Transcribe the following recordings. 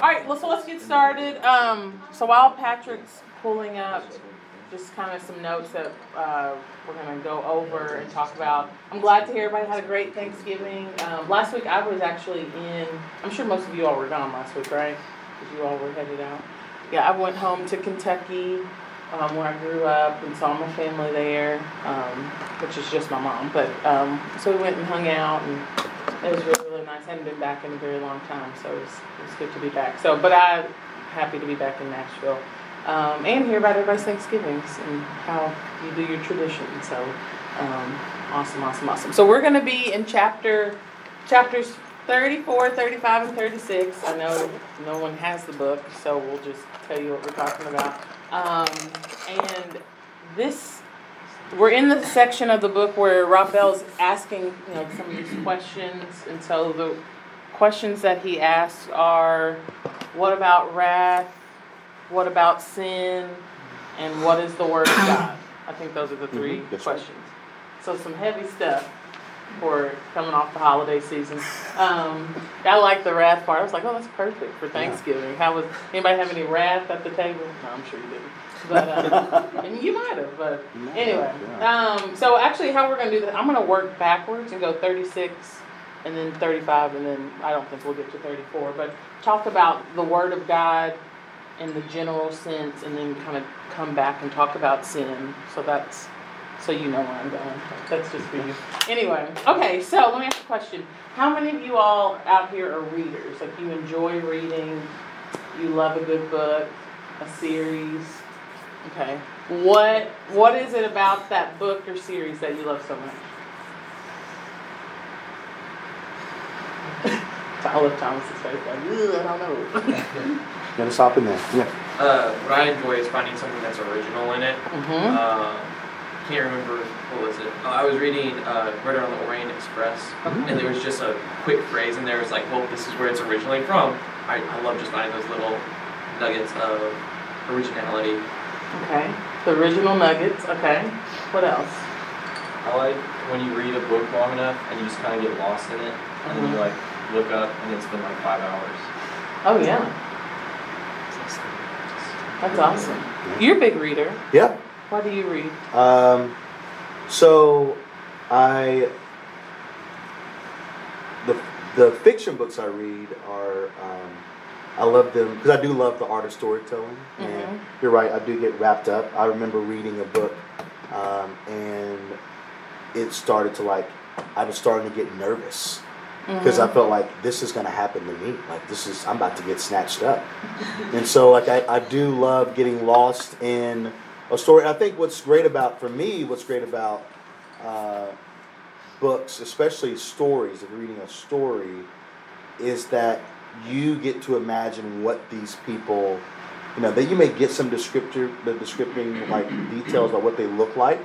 all right, well, so let's get started. Um, so while Patrick's pulling up, just kind of some notes that uh, we're gonna go over and talk about. I'm glad to hear everybody had a great Thanksgiving. Um, last week I was actually in. I'm sure most of you all were gone last week, right? Because you all were headed out. Yeah, I went home to Kentucky, um, where I grew up, and saw my family there, um, which is just my mom. But um, so we went and hung out, and it was really really nice. I hadn't been back in a very long time, so it was it was good to be back. So, but I'm happy to be back in Nashville. Um, and hear about everybody's Thanksgivings and how you do your tradition. So, um, awesome, awesome, awesome. So we're going to be in chapter, chapters 34, 35, and 36. I know no one has the book, so we'll just tell you what we're talking about. Um, and this, we're in the section of the book where Rob Bell's asking, you know, some of these questions. And so the questions that he asks are, what about wrath? What about sin? And what is the Word of God? I think those are the 3 Mhm, that's right. questions. So some heavy stuff for coming off the holiday season. Um, I like the wrath part. I was like, oh, that's perfect for Thanksgiving. How was anybody have any wrath at the table? No, I'm sure you didn't. But uh, and you might have. But You anyway, yeah. um, so actually, how we're gonna do this? I'm gonna work backwards and go 36, and then 35, and then I don't think we'll get to 34. But talk about the Word of God in the general sense, and then kind of come back and talk about sin. So that's so you know where I'm going. That's just for you. Anyway, okay. So let me ask a question. How many of you all out here are readers? Like you enjoy reading? You love a good book, a series. Okay. What What is it about that book or series that you love so much? I love Thomas's face. Like, I don't know. Gotta stop in there. Yeah. Uh, what I enjoy is finding something that's original in it. mm-hmm. Uh, can't remember what was it. Oh, I was reading uh, Murder on the Orient Express, and there was just a quick phrase in there. It was like, "Well, this is where it's originally from." I, I love just finding those little nuggets of originality. Okay. The original nuggets. Okay. What else? I like when you read a book long enough and you just kind of get lost in it, and then you like look up and it's been like five hours. Oh yeah. That's awesome. You're a big reader. Yeah. Why do you read? Um, so I the the fiction books I read are um, I love them because I do love the art of storytelling. And you're right, I do get wrapped up. I remember reading a book, um, and it started to like I was starting to get nervous because I felt like this is going to happen to me. Like this is I'm about to get snatched up, and so like I, I do love getting lost in a story. I think what's great about for me, what's great about uh, books, especially stories, of reading a story, is that you get to imagine what these people, you know, that you may get some descriptor, the descripting like details of what they look like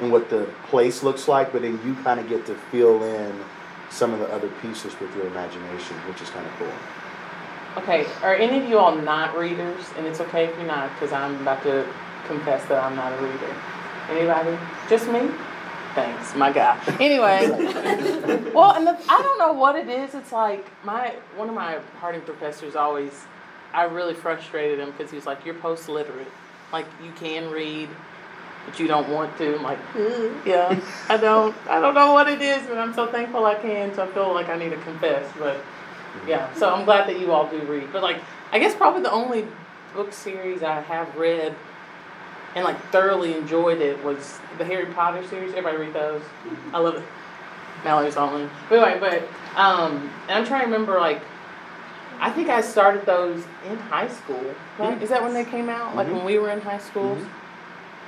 and what the place looks like, but then you kind of get to fill in some of the other pieces with your imagination, which is kind of cool. Okay. Are any of you all not readers? And it's okay if you're not, because I'm about to confess that I'm not a reader. Anybody? Just me? Thanks, my guy. Anyway, well, and the, I don't know what it is. It's like my one of my Harding professors always, I really frustrated him because he was like, "You're post literate, like you can read, but you don't want to." I'm like, "Uh, yeah, I don't, I don't know what it is, but I'm so thankful I can. So I feel like I need to confess, but yeah. So I'm glad that you all do read. But like, I guess probably the only book series I have read and like thoroughly enjoyed it was the Harry Potter series. Everybody read those? I love it. Mallory's only. But anyway, but um, and I'm trying to remember like. I think I started those in high school. Right? Is that when they came out? Like when we were in high school? Mhm.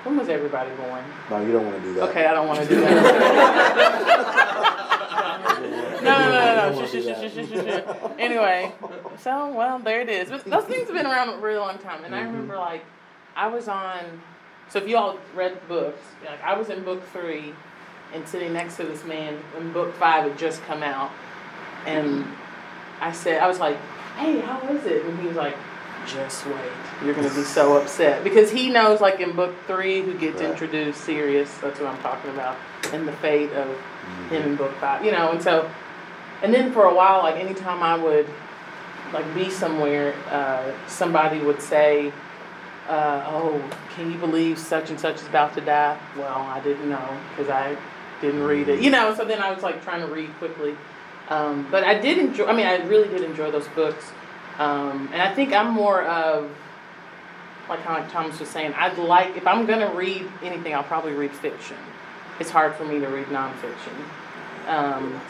When was everybody born? No, you don't want to do that. Okay, I don't want to do that. No, no, no, no, You no. don't wanna Shh, do shh, shh, shh, shh, shh. Anyway, so well, there it is. But those things have been around a really long time, and I Mhm. remember like I was on. So if you all read books, like I was in book three, and sitting next to this man when book five had just come out, and I said I was like, "Hey, how is it?" And he was like, "Just wait, you're gonna be so upset," because he knows like in book three who gets Right. introduced, Sirius. That's what I'm talking about, and the fate of Mhm. him in book five, you know, and so, and then for a while, like anytime I would like be somewhere, uh, somebody would say, uh, "Oh, can you believe such and such is about to die?" Well, I didn't know because I didn't read it, you know. So then I was like trying to read quickly, um, but I did enjoy. I mean, I really did enjoy those books, um, and I think I'm more of like kind of like Thomas was saying. I'd like if I'm gonna read anything, I'll probably read fiction. It's hard for me to read nonfiction. Um,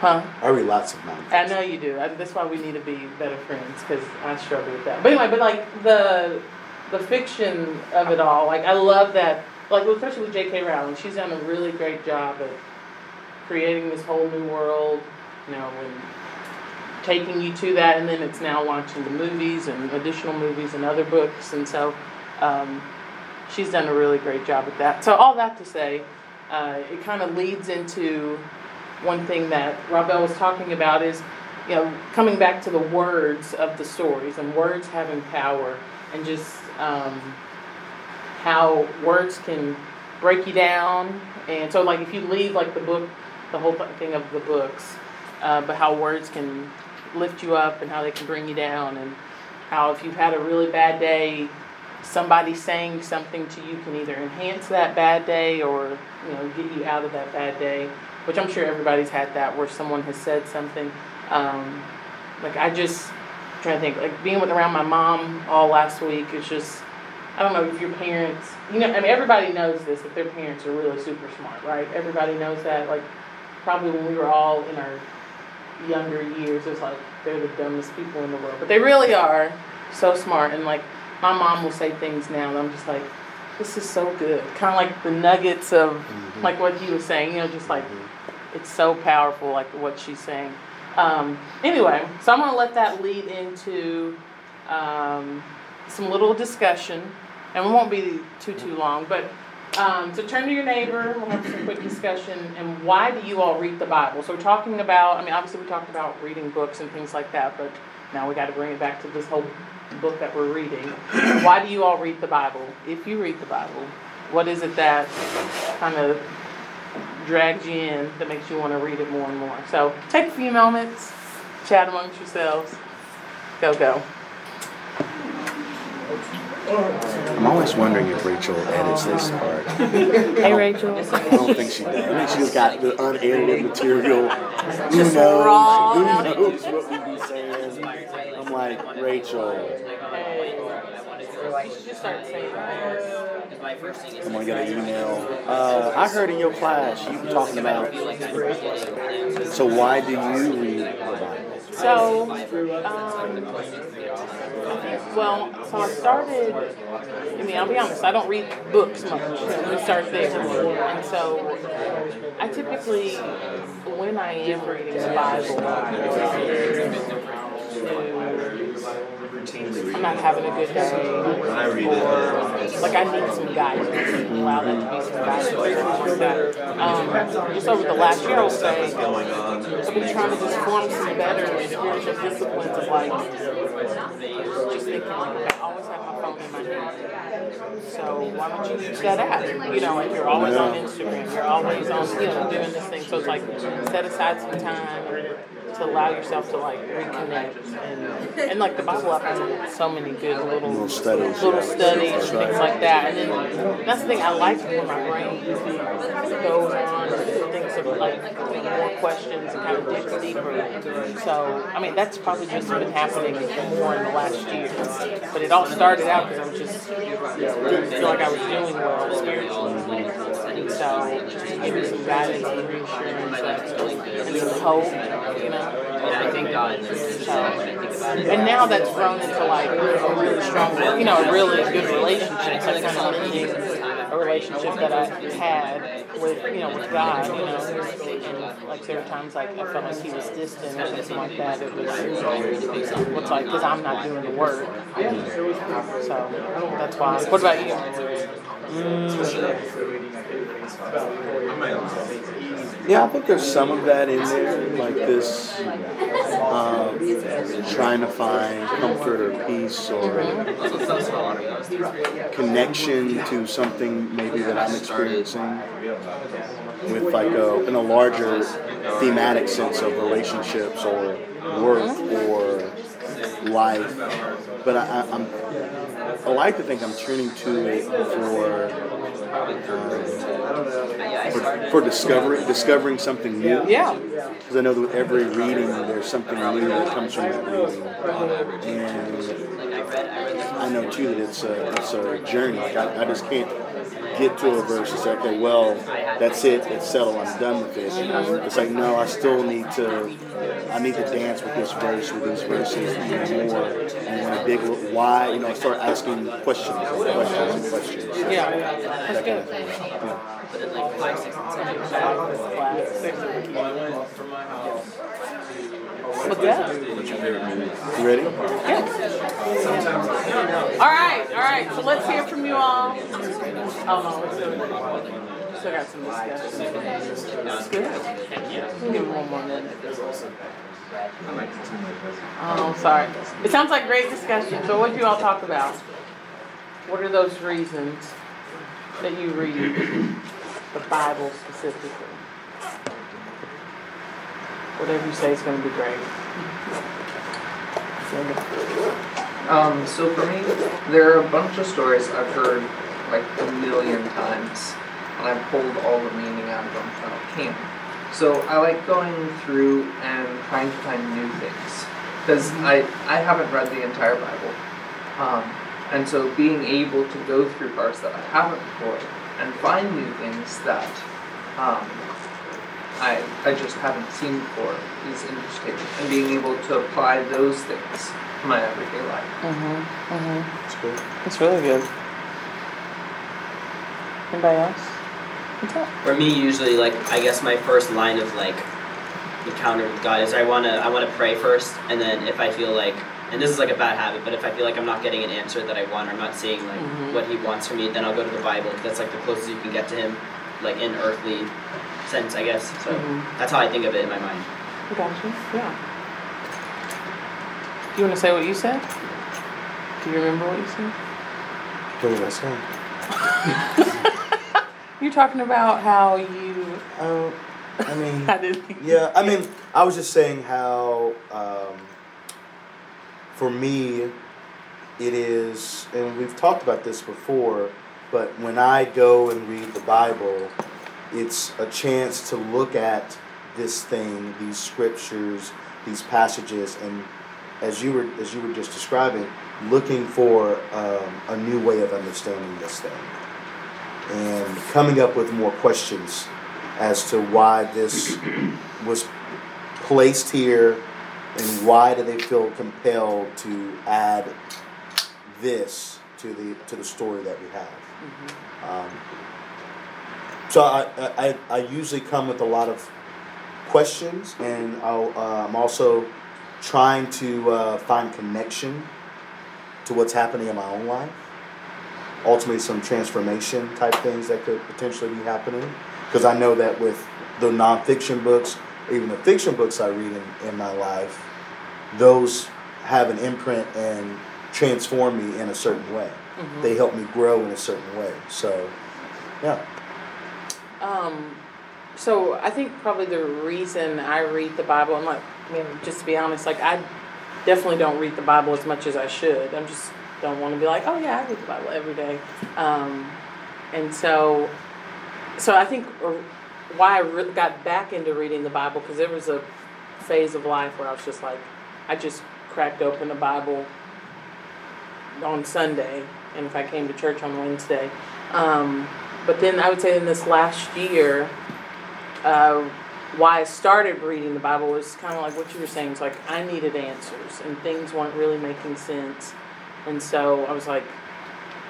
huh? I read lots of nonfiction. I know you do. I, that's why we need to be better friends because I struggle with that. But anyway, but like the the fiction of it all, like I love that. Like especially with J.K. Rowling, she's done a really great job at creating this whole new world. You know, and taking you to that, and then it's now launching the movies and additional movies and other books, and so um, she's done a really great job with that. So all that to say, uh, it kind of leads into one thing that Rob Bell was talking about is, you know, coming back to the words of the stories and words having power and just um, how words can break you down. And so, like, if you leave like the book, the whole thing of the books, uh, but how words can lift you up and how they can bring you down, and how if you've had a really bad day, somebody saying something to you can either enhance that bad day or you know get you out of that bad day which i'm sure everybody's had that where someone has said something um, like i just I'm trying to think like being with around my mom all last week is just i don't know if your parents you know i mean everybody knows this that their parents are really super smart right everybody knows that like probably when we were all in our younger years it's like they're the dumbest people in the world but they really are so smart and like my mom will say things now and I'm just like, this is so good. Kind of like the nuggets of Mhm. like what he was saying, you know, just like it's so powerful, like what she's saying. Um, anyway, so I'm gonna let that lead into um, some little discussion, and we won't be too too long. But um, so turn to your neighbor. We'll have some quick discussion. And why do you all read the Bible? So we're talking about. I mean, obviously we talked about reading books and things like that, but now we got to bring it back to this whole book that we're reading. Why do you all read the Bible? If you read the Bible, what is it that kind of drags you in that makes you want to read it more and more? So take a few moments, chat amongst yourselves. Go, go. I'm always wondering if Rachel edits this part. Hey, Rachel. I don't think she does. I think she's got the unedited material. Who Just knows? raw. Who knows what we be saying? I'm like, Rachel, You should just start saying that. I'm gonna get an email. Uh, I heard in your class you were talking about. So why do you read the Bible? So, um, well, so I started. I mean, I'll be honest. I don't read books much. Let me start there. And so, I typically, when I am reading the Bible, I'm not having a good day, or like I need some guidance. Allow that to be some guidance that. Um, just over the last year, I would say, I've been trying to just form some better spiritual disciplines of like just thinking like I always have phone in my hand. So why don't you use that app? You know, if you're always on Instagram, you're always on, you know, doing this thing. So it's like set aside some time to allow yourself to like reconnect and and like the Bible app has so many good little Little studies, little yeah. studies and things like that. And then that's the thing I like when my brain goes on of like more questions and kind of digs deeper. So I mean that's probably just been happening more in the last year. But it all started out because I was just didn't feel like I was doing well spiritually. And so just to give me some guidance and reassurance and some hope, you know. I think God. And now that's grown into like a really strong, you know, a really good relationship. So kind of mending a relationship that I had with, you know, with God, you know. And like there were times like I felt like he was distant or something like that. It was, what's like, because I'm not doing the work. So that's why. What about you? Mm. Yeah, I think there's some of that in there, like this um, trying to find comfort or peace or connection to something maybe that I'm experiencing with like a in a larger thematic sense of relationships or work or life. But I, I, I'm, I like to think I'm turning to it for, um, for, for discovery, discovering something new. Yeah. Because I know that with every reading, there's something new that comes from that reading. And I know too that it's a, it's a journey. Like I, I just can't get to a verse and say, okay, well, that's it, it's settled, I'm done with it. It's like, no, I still need to, I need to dance with this verse, with these verses even more. And when I dig, why, you know, I start asking questions and questions and questions. Yeah. That That's kind of good. thing. Yeah. What's that? You ready? All right, all right. So let's hear from you all. Oh no, still, got some discussion. Good. We'll Give it one more minute. Oh, sorry. It sounds like great discussion. So what do you all talk about? What are those reasons that you read the Bible specifically? Whatever you say is going to be great. Um, so for me, there are a bunch of stories I've heard like a million times, and I've pulled all the meaning out of them from canon. So I like going through and trying to find new things because I I haven't read the entire Bible, um, and so being able to go through parts that I haven't before and find new things that um, I I just haven't seen before is interesting, and being able to apply those things to my everyday life. Mm-hmm. Mm-hmm. That's good. That's really good. Anybody else? What's up? For me, usually, like I guess my first line of like encounter with God is I wanna I wanna pray first, and then if I feel like, and this is like a bad habit, but if I feel like I'm not getting an answer that I want, or I'm not seeing like Mhm. what He wants from me, then I'll go to the Bible. that's like the closest you can get to Him, like in earthly sense, I guess. So Mhm. that's how I think of it in my mind. I got you. Yeah. Do you want to say what you said? Do you remember what you said? What did I say? You're talking about how you. Oh, I mean, I didn't. yeah, I mean, I was just saying how, um, for me, it is, and we've talked about this before, but when I go and read the Bible, it's a chance to look at this thing, these scriptures, these passages, and as you were as you were just describing, looking for um, a new way of understanding this thing, and coming up with more questions as to why this was placed here and why do they feel compelled to add this to the to the story that we have. Um, so I, I, I usually come with a lot of questions, and I'll, uh, I'm also trying to uh, find connection to what's happening in my own life. Ultimately, some transformation type things that could potentially be happening, because I know that with the nonfiction books, even the fiction books I read in, in my life, those have an imprint and transform me in a certain way. Mhm. They help me grow in a certain way. So, yeah. Um, so I think probably the reason I read the Bible, I'm like, I mean, just to be honest, like I definitely don't read the Bible as much as I should. I'm just don't want to be like, oh yeah, I read the Bible every day. Um, and so, so I think why I re- got back into reading the Bible because there was a phase of life where I was just like, I just cracked open the Bible on Sunday, and if I came to church on Wednesday. Um, but then I would say in this last year, uh, why I started reading the Bible was kind of like what you were saying. It's like I needed answers, and things weren't really making sense. And so I was like,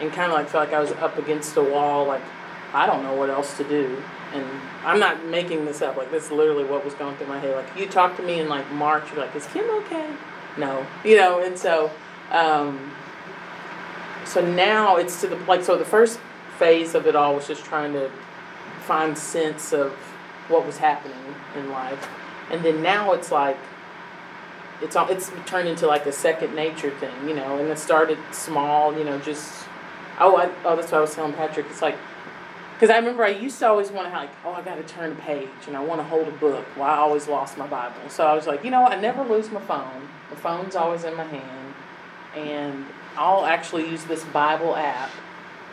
and kind of like felt like I was up against a wall. Like I don't know what else to do. And I'm not making this up. Like this is literally what was going through my head. Like you talked to me in like March, you're like, "Is Kim okay?" No, you know. And so, um, so now it's to the like. So the first phase of it all was just trying to find sense of what was happening in life, and then now it's like it's all it's turned into like a second nature thing, you know. And it started small, you know, just oh, I, oh, that's what I was telling Patrick. It's like Because I remember I used to always want to like, oh, I got to turn a page and I want to hold a book. Well, I always lost my Bible. So I was like, you know? I never lose my phone. The phone's always in my hand. And I'll actually use this Bible app.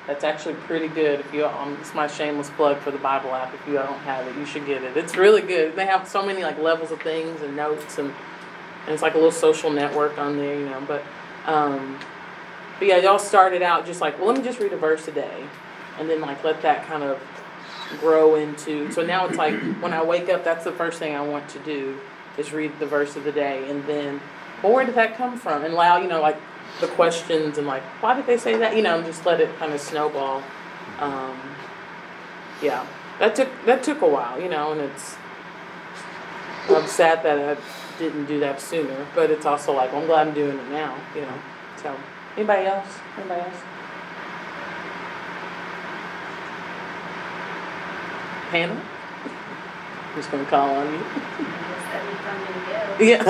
That's actually pretty good. If you, um, it's my shameless plug for the Bible app. If you don't have it, you should get it. It's really good. They have so many like levels of things and notes and, and it's like a little social network on there, you know. But, um, but yeah, y'all started out just like, well, let me just read a verse a day and then like let that kind of grow into so now it's like when i wake up that's the first thing i want to do is read the verse of the day and then well where did that come from and allow you know like the questions and like why did they say that? You know and just let it kind of snowball. Um, yeah. That took that took a while you know and it's i'm sad that i didn't do that sooner but it's also like i'm glad i'm doing it now you know. So anybody else? Anybody else? Hannah? Who's gonna call on you? Yeah.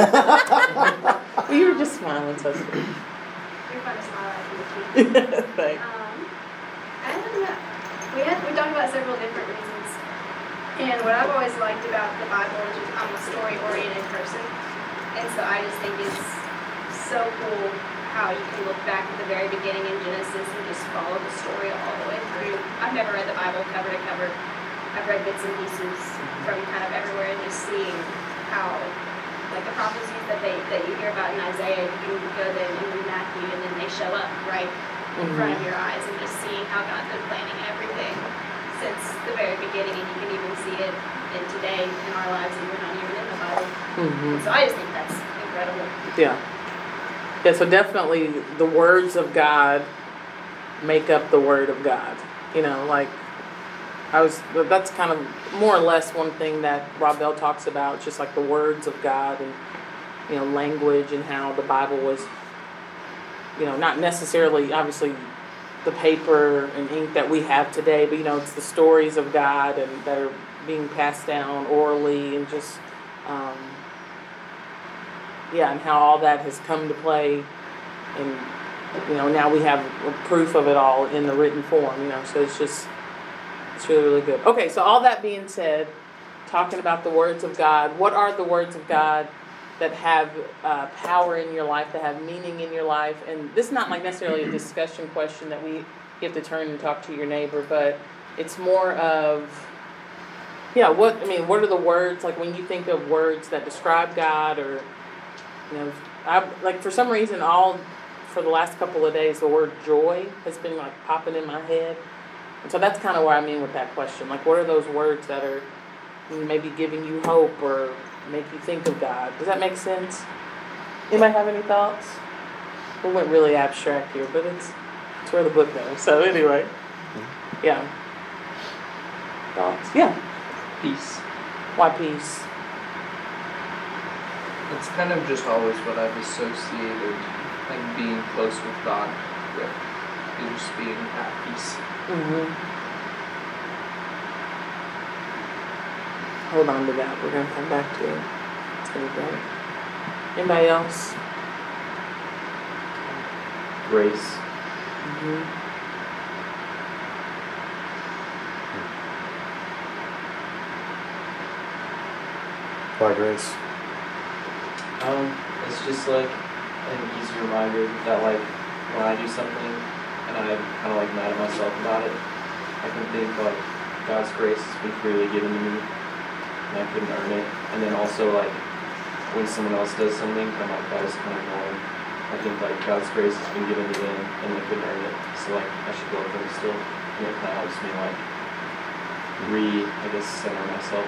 well, you were just smiling, so sweet. You're smile at me. Thanks. Um, I don't know. We had we talked about several different reasons, and what I've always liked about the Bible is just I'm a story-oriented person, and so I just think it's so cool how you can look back at the very beginning in Genesis and just follow the story all the way through. I've never read the Bible cover to cover. I've read bits and pieces from kind of everywhere and just seeing how like the prophecies that they that you hear about in Isaiah, you can go then and read Matthew and then they show up right in front of your eyes and just seeing how God's been planning everything since the very beginning and you can even see it in today in our lives and we're not even in the Bible. Mm-hmm. So I just think that's incredible. Yeah. Yeah, so definitely the words of God make up the word of God. You know, like I was that's kind of more or less one thing that Rob Bell talks about, just like the words of God and you know, language and how the Bible was you know, not necessarily obviously the paper and ink that we have today, but you know, it's the stories of God and that are being passed down orally and just um, yeah, and how all that has come to play, and you know now we have proof of it all in the written form. You know, so it's just it's really really good. Okay, so all that being said, talking about the words of God, what are the words of God that have uh, power in your life, that have meaning in your life? And this is not like necessarily a discussion question that we have to turn and talk to your neighbor, but it's more of yeah, what I mean, what are the words like when you think of words that describe God or you know, I like for some reason all for the last couple of days the word joy has been like popping in my head. And so that's kind of what I mean with that question. Like what are those words that are maybe giving you hope or make you think of God? Does that make sense? Anybody have any thoughts? We went really abstract here, but it's it's where the book goes. So anyway. Mm-hmm. Yeah. Thoughts? Yeah. Peace. Why peace? It's kind of just always what I've associated like being close with God with. Just being at peace. Mm-hmm. Hold on to that. We're gonna come back to it. It's gonna be great. Anybody else? Grace. Mm-hmm. By grace. Um, it's just like an easy reminder that like when I do something and I'm kind of like mad at myself about it, I can think like God's grace has been freely given to me and I couldn't earn it. And then also like when someone else does something, I'm like that is kind of annoying. I think like God's grace has been given to them and they couldn't earn it, so like I should love them still. And it kind of helps me like re, I guess, center myself.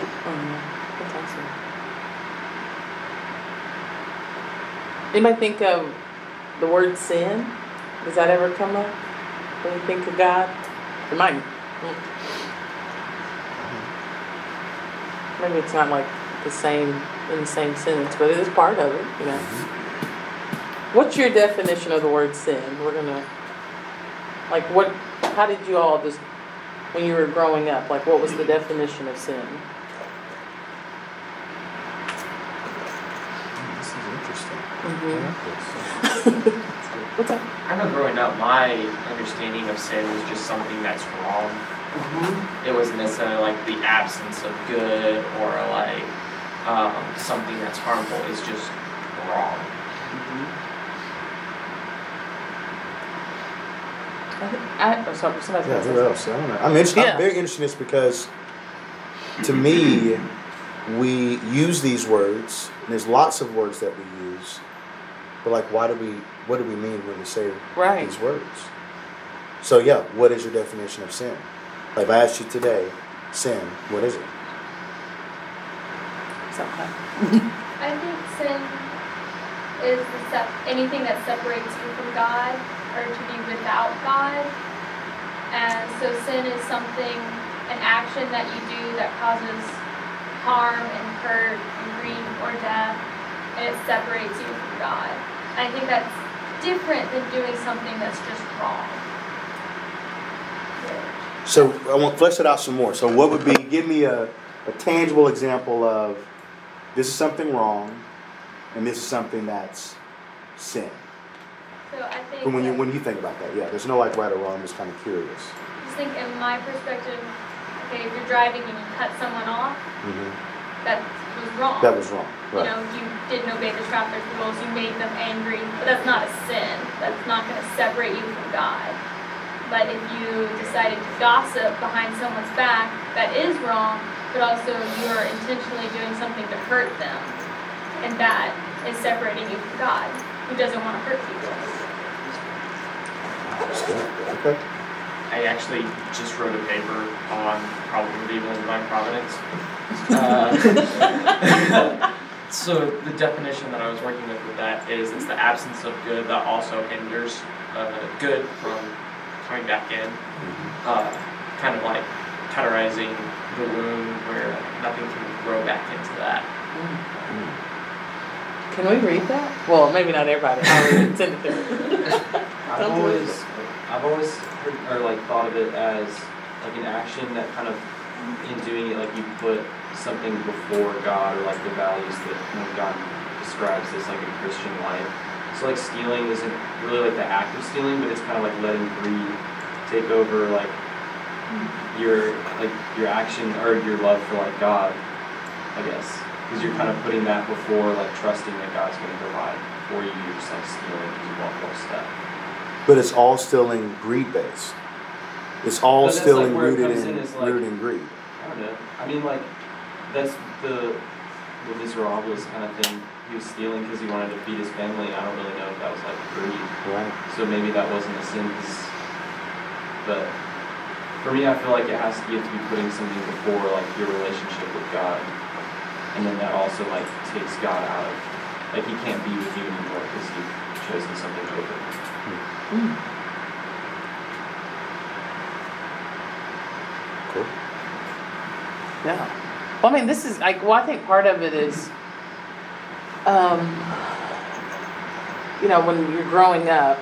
Oh, that's awesome. might think of the word sin? Does that ever come up when you think of God? It might. Maybe it's not like the same in the same sentence, but it is part of it, you know. What's your definition of the word sin? We're gonna like what how did you all just when you were growing up, like what was the definition of sin? This is interesting. Mm-hmm. I like this. What's that? I know growing up, my understanding of sin was just something that's wrong. It wasn't necessarily like the absence of good or like um, something that's harmful. It's just wrong. I, oh, sorry, somebody Yeah, who else? I don't know. I'm, interested, Yeah. I'm very interested in this because to me, we use these words, and there's lots of words that we use, but like, why do we, what do we mean when we say Right. these words? So, yeah, what is your definition of sin? Like, if I asked you today, sin, what is it? something. I think sin is the sep- anything that separates you from God or to be without God. And so sin is something, an action that you do that causes harm and hurt and grief or death, and it separates you from God. I think that's different than doing something that's just wrong. So, I want to flesh it out some more. So, what would be, give me a, a tangible example of this is something wrong, and this is something that's sin. So I think And when you when you think about that, yeah, there's no like right or wrong. I'm just kind of curious. just think in my perspective, okay, if you're driving and you cut someone off, hmm that was wrong. That was wrong. You know, you didn't obey the traffic rules, you made them angry, but that's not a sin. That's not going to separate you from God. But if you decided to gossip behind someone's back, that is wrong, but also you are intentionally doing something to hurt them. And that is separating you from God, who doesn't want to hurt people. Okay. I actually just wrote a paper on probably evil and divine providence. Uh, so the definition that I was working with with that is it's the absence of good that also hinders uh, good from coming back in. Uh, kind of like cauterizing the wound where nothing can grow back into that. Can we read that? Well, maybe not everybody. I'll read it. Send it to me. I've Sounds always, I've always heard, or like thought of it as like an action that kind of, in doing it, like you put something before God or like the values that God describes as like a Christian life. So like stealing isn't really like the act of stealing, but it's kind of like letting greed take over like your like your action or your love for like God, I guess, because you're kind of putting that before like trusting that God's going to provide for you. You're just like stealing because you want more stuff. But it's all still in greed based. It's all still like in rooted in, in like- rooted in greed. I don't know. I mean, like, that's the the Miserables kind of thing. He was stealing because he wanted to feed his family. I don't really know if that was like greed. Right. So maybe that wasn't a sin. But for me, I feel like it has to you have to be putting something before like your relationship with God, and then that also like takes God out of like He can't be with you anymore because you've chosen something over. Cool. Yeah. Well, I mean, this is like. Well, I think part of it is, um, you know, when you're growing up,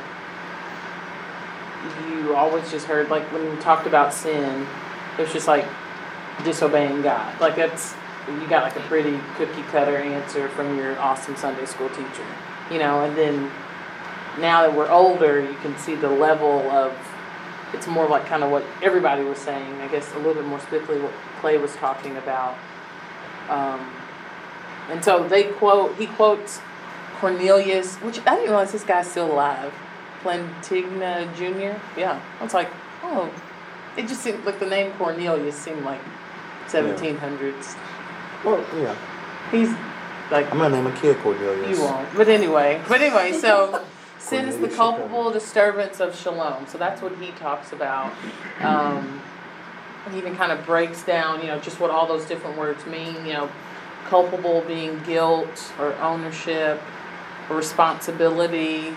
you always just heard like when you talked about sin, it was just like disobeying God. Like that's you got like a pretty cookie cutter answer from your awesome Sunday school teacher, you know. And then now that we're older, you can see the level of it's more like kind of what everybody was saying. I guess a little bit more specifically what Clay was talking about. Um, and so they quote, he quotes Cornelius, which I didn't realize this guy's still alive. Plantinga Jr. Yeah, I was like, oh, it just seemed like the name Cornelius seemed like 1700s. Well, yeah. He's like I'm gonna name a kid Cornelius. you won't. But anyway, but anyway, so sin is the culpable disturbance of shalom. So that's what he talks about. Um, he even kind of breaks down, you know, just what all those different words mean. You know, culpable being guilt or ownership, or responsibility,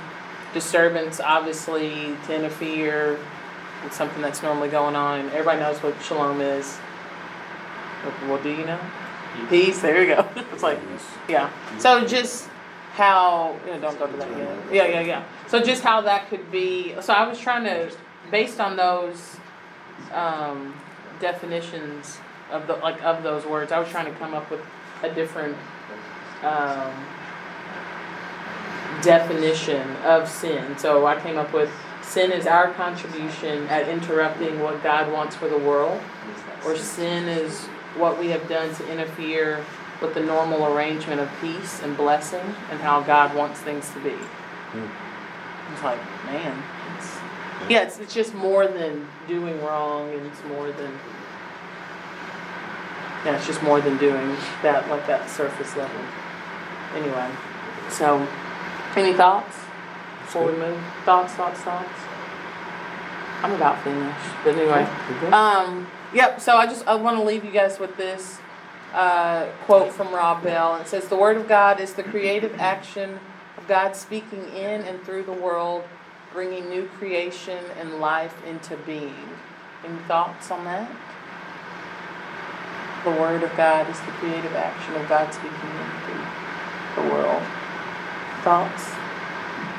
disturbance, obviously to interfere with something that's normally going on. And everybody knows what shalom is. Well, do you know? Peace. There you go. it's like, yeah. So just how you know, don't go to that yet. Yeah, yeah, yeah. So just how that could be. So I was trying to, based on those um, definitions of the like of those words, I was trying to come up with a different um, definition of sin. So I came up with sin is our contribution at interrupting what God wants for the world, or sin is what we have done to interfere with the normal arrangement of peace and blessing and how God wants things to be. It's like, man, it's, yeah, it's, it's just more than doing wrong, and it's more than, yeah, it's just more than doing that, like that surface level. Anyway, so, any thoughts before we move? Thoughts, thoughts, thoughts? I'm about finished, but anyway. Um, yep, so I just, I want to leave you guys with this uh, quote from Rob Bell. It says, The Word of God is the creative action of God speaking in and through the world, bringing new creation and life into being. Any thoughts on that? The Word of God is the creative action of God speaking in through the world. Thoughts?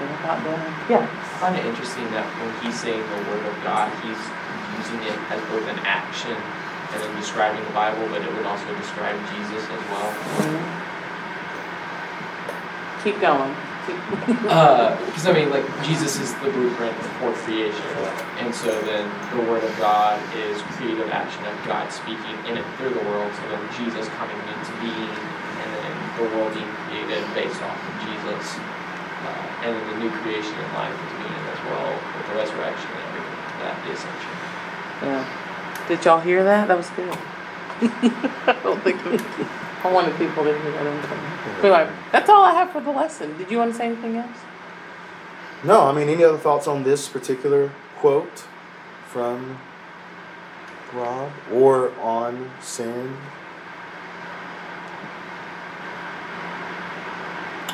Think about that? Yeah. I find it interesting that when he's saying the word of God, he's using it as both an action and then describing the Bible, but it would also describe Jesus as well. Keep going. Because I mean, like Jesus is the blueprint for creation, and so then the Word of God is creative action of God speaking in it through the world. So then Jesus coming into being, and then the world being created based off of Jesus, uh, and then the new creation in life is being as well with the resurrection and everything that is essential. Yeah. Did y'all hear that? That was good. I don't think I wanted people to hear that. Anyway, that's all I have for the lesson. Did you want to say anything else? No, I mean, any other thoughts on this particular quote from Rob or on sin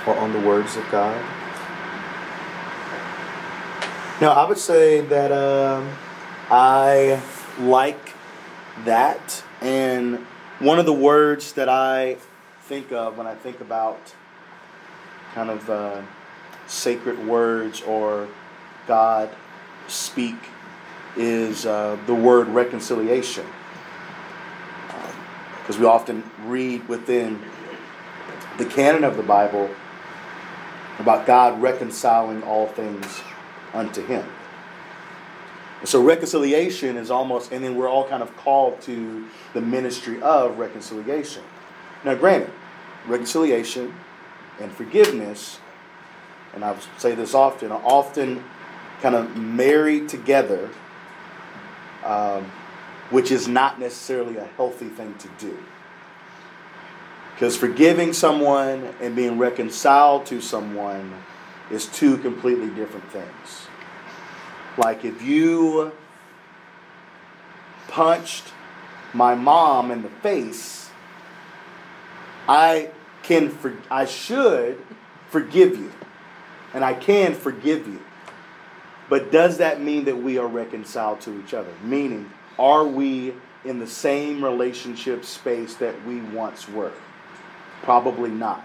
or on the words of God? No, I would say that um, I like that. And one of the words that I think of when I think about kind of uh, sacred words or God speak is uh, the word reconciliation. Because we often read within the canon of the Bible about God reconciling all things unto Him. So reconciliation is almost, and then we're all kind of called to the ministry of reconciliation. Now, granted, reconciliation and forgiveness, and I say this often, are often kind of married together, um, which is not necessarily a healthy thing to do. Because forgiving someone and being reconciled to someone is two completely different things. Like if you punched my mom in the face, I can for, I should forgive you. And I can forgive you. But does that mean that we are reconciled to each other? Meaning, are we in the same relationship space that we once were? Probably not.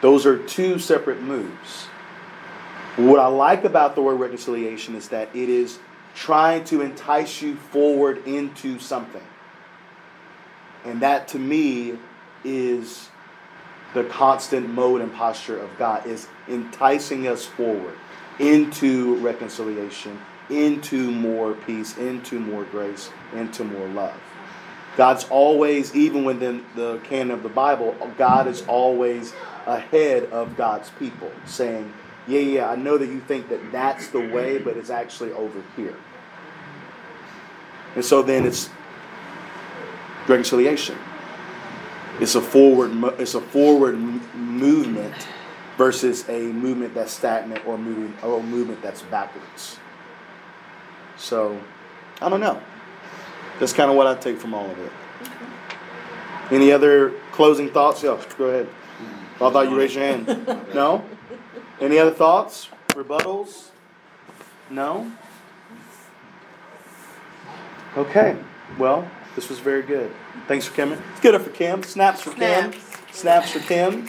Those are two separate moves. What I like about the word reconciliation is that it is trying to entice you forward into something. And that to me is the constant mode and posture of God is enticing us forward into reconciliation, into more peace, into more grace, into more love. God's always, even within the canon of the Bible, God is always ahead of God's people, saying, Yeah, yeah, I know that you think that that's the way, but it's actually over here. And so then it's reconciliation. It's a forward, it's a forward movement versus a movement that's stagnant or moving or a movement that's backwards. So, I don't know. That's kind of what I take from all of it. Any other closing thoughts? Yeah, go ahead. I thought you raised your hand. No? Any other thoughts? Rebuttals? No? Okay. Well, this was very good. Thanks for coming. Let's get it for Kim. Snaps for Kim. Snaps. Snaps for Kim.